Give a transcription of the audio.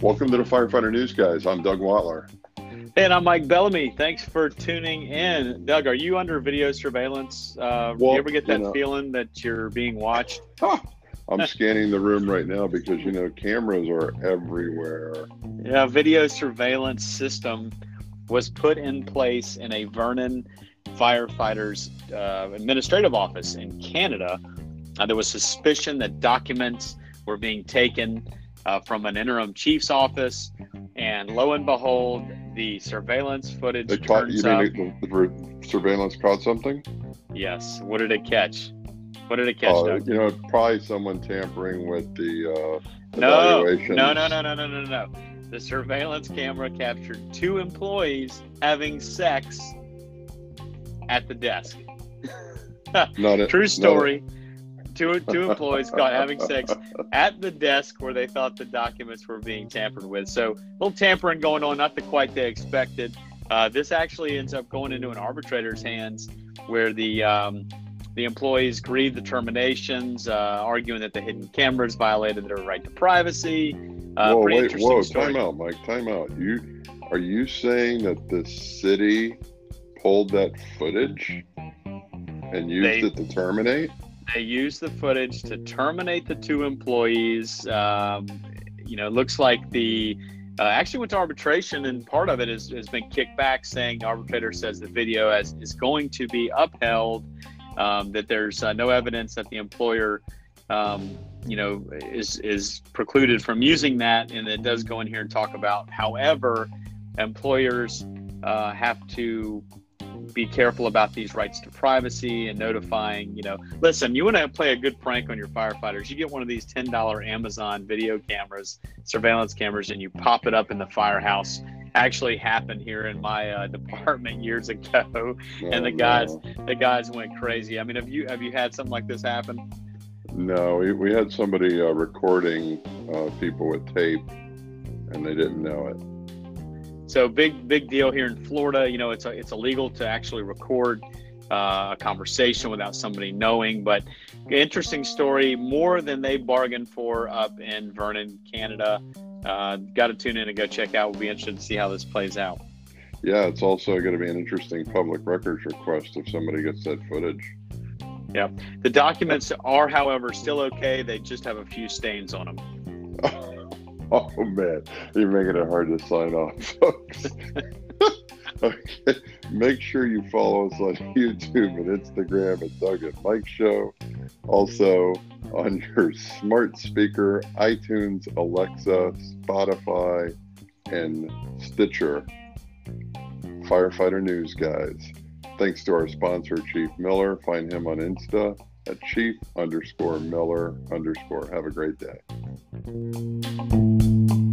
Welcome to the Firefighter News Guys. I'm Doug Watler. And I'm Mike Bellamy. Thanks for tuning in. Doug, are you under video surveillance? Uh, Well, you ever get that you know- feeling that you're being watched? I'm scanning the room right now because you know cameras are everywhere. Yeah, video surveillance system was put in place in a Vernon firefighters uh, administrative office in Canada. Uh, there was suspicion that documents were being taken uh, from an interim chief's office, and lo and behold, the surveillance footage They caught you turns up. mean the, the surveillance caught something? Yes. What did it catch? What did it catch, Doug? you know, probably someone tampering with the uh, No, no, no, no, no, no, no, no. The surveillance camera captured two employees having sex at the desk. Not a, True story. Two two employees caught having sex at the desk where they thought the documents were being tampered with. So a little tampering going on, not the quite they expected. Uh, this actually ends up going into an arbitrator's hands, where the um, the employees grieve the terminations, uh, arguing that the hidden cameras violated their right to privacy. Uh, whoa, wait, whoa, story. time out, Mike, time out. You are you saying that the city pulled that footage and used They- it to terminate? They used the footage to terminate the two employees. Um, you know, it looks like the uh, actually went to arbitration, and part of it is, has been kicked back, saying the arbitrator says the video has, is going to be upheld. Um, that there's uh, no evidence that the employer, um, you know, is is precluded from using that, and it does go in here and talk about. However, employers uh, have to be careful about these rights to privacy and notifying, you know, listen, you want to play a good prank on your firefighters, you get one of these $10 Amazon video cameras, surveillance cameras, and you pop it up in the firehouse. Actually happened here in my uh, department years ago. And the guys- no. The guys went crazy. I mean, have you have you had something like this happen? No, we, we had somebody uh, recording uh, people with tape, and they didn't know it. So big big deal here in Florida. You know, it's a, it's illegal to actually record uh, a conversation without somebody knowing. But interesting story, more than they bargained for up in Vernon, Canada. Uh, Got to tune in and go check out. We'll be interested to see how this plays out. Yeah, it's also going to be an interesting public records request if somebody gets that footage. Yeah. The documents are, however, still okay. They just have a few stains on them. Oh man, you're making it hard to sign off, folks. okay. Make sure you follow us on YouTube and Instagram at Doug and Mike Show. Also on your smart speaker, iTunes, Alexa, Spotify, and Stitcher. Firefighter News Guys. Thanks to our sponsor, Chief Miller. Find him on Insta at chief underscore Miller underscore. Have a great day. Thank you.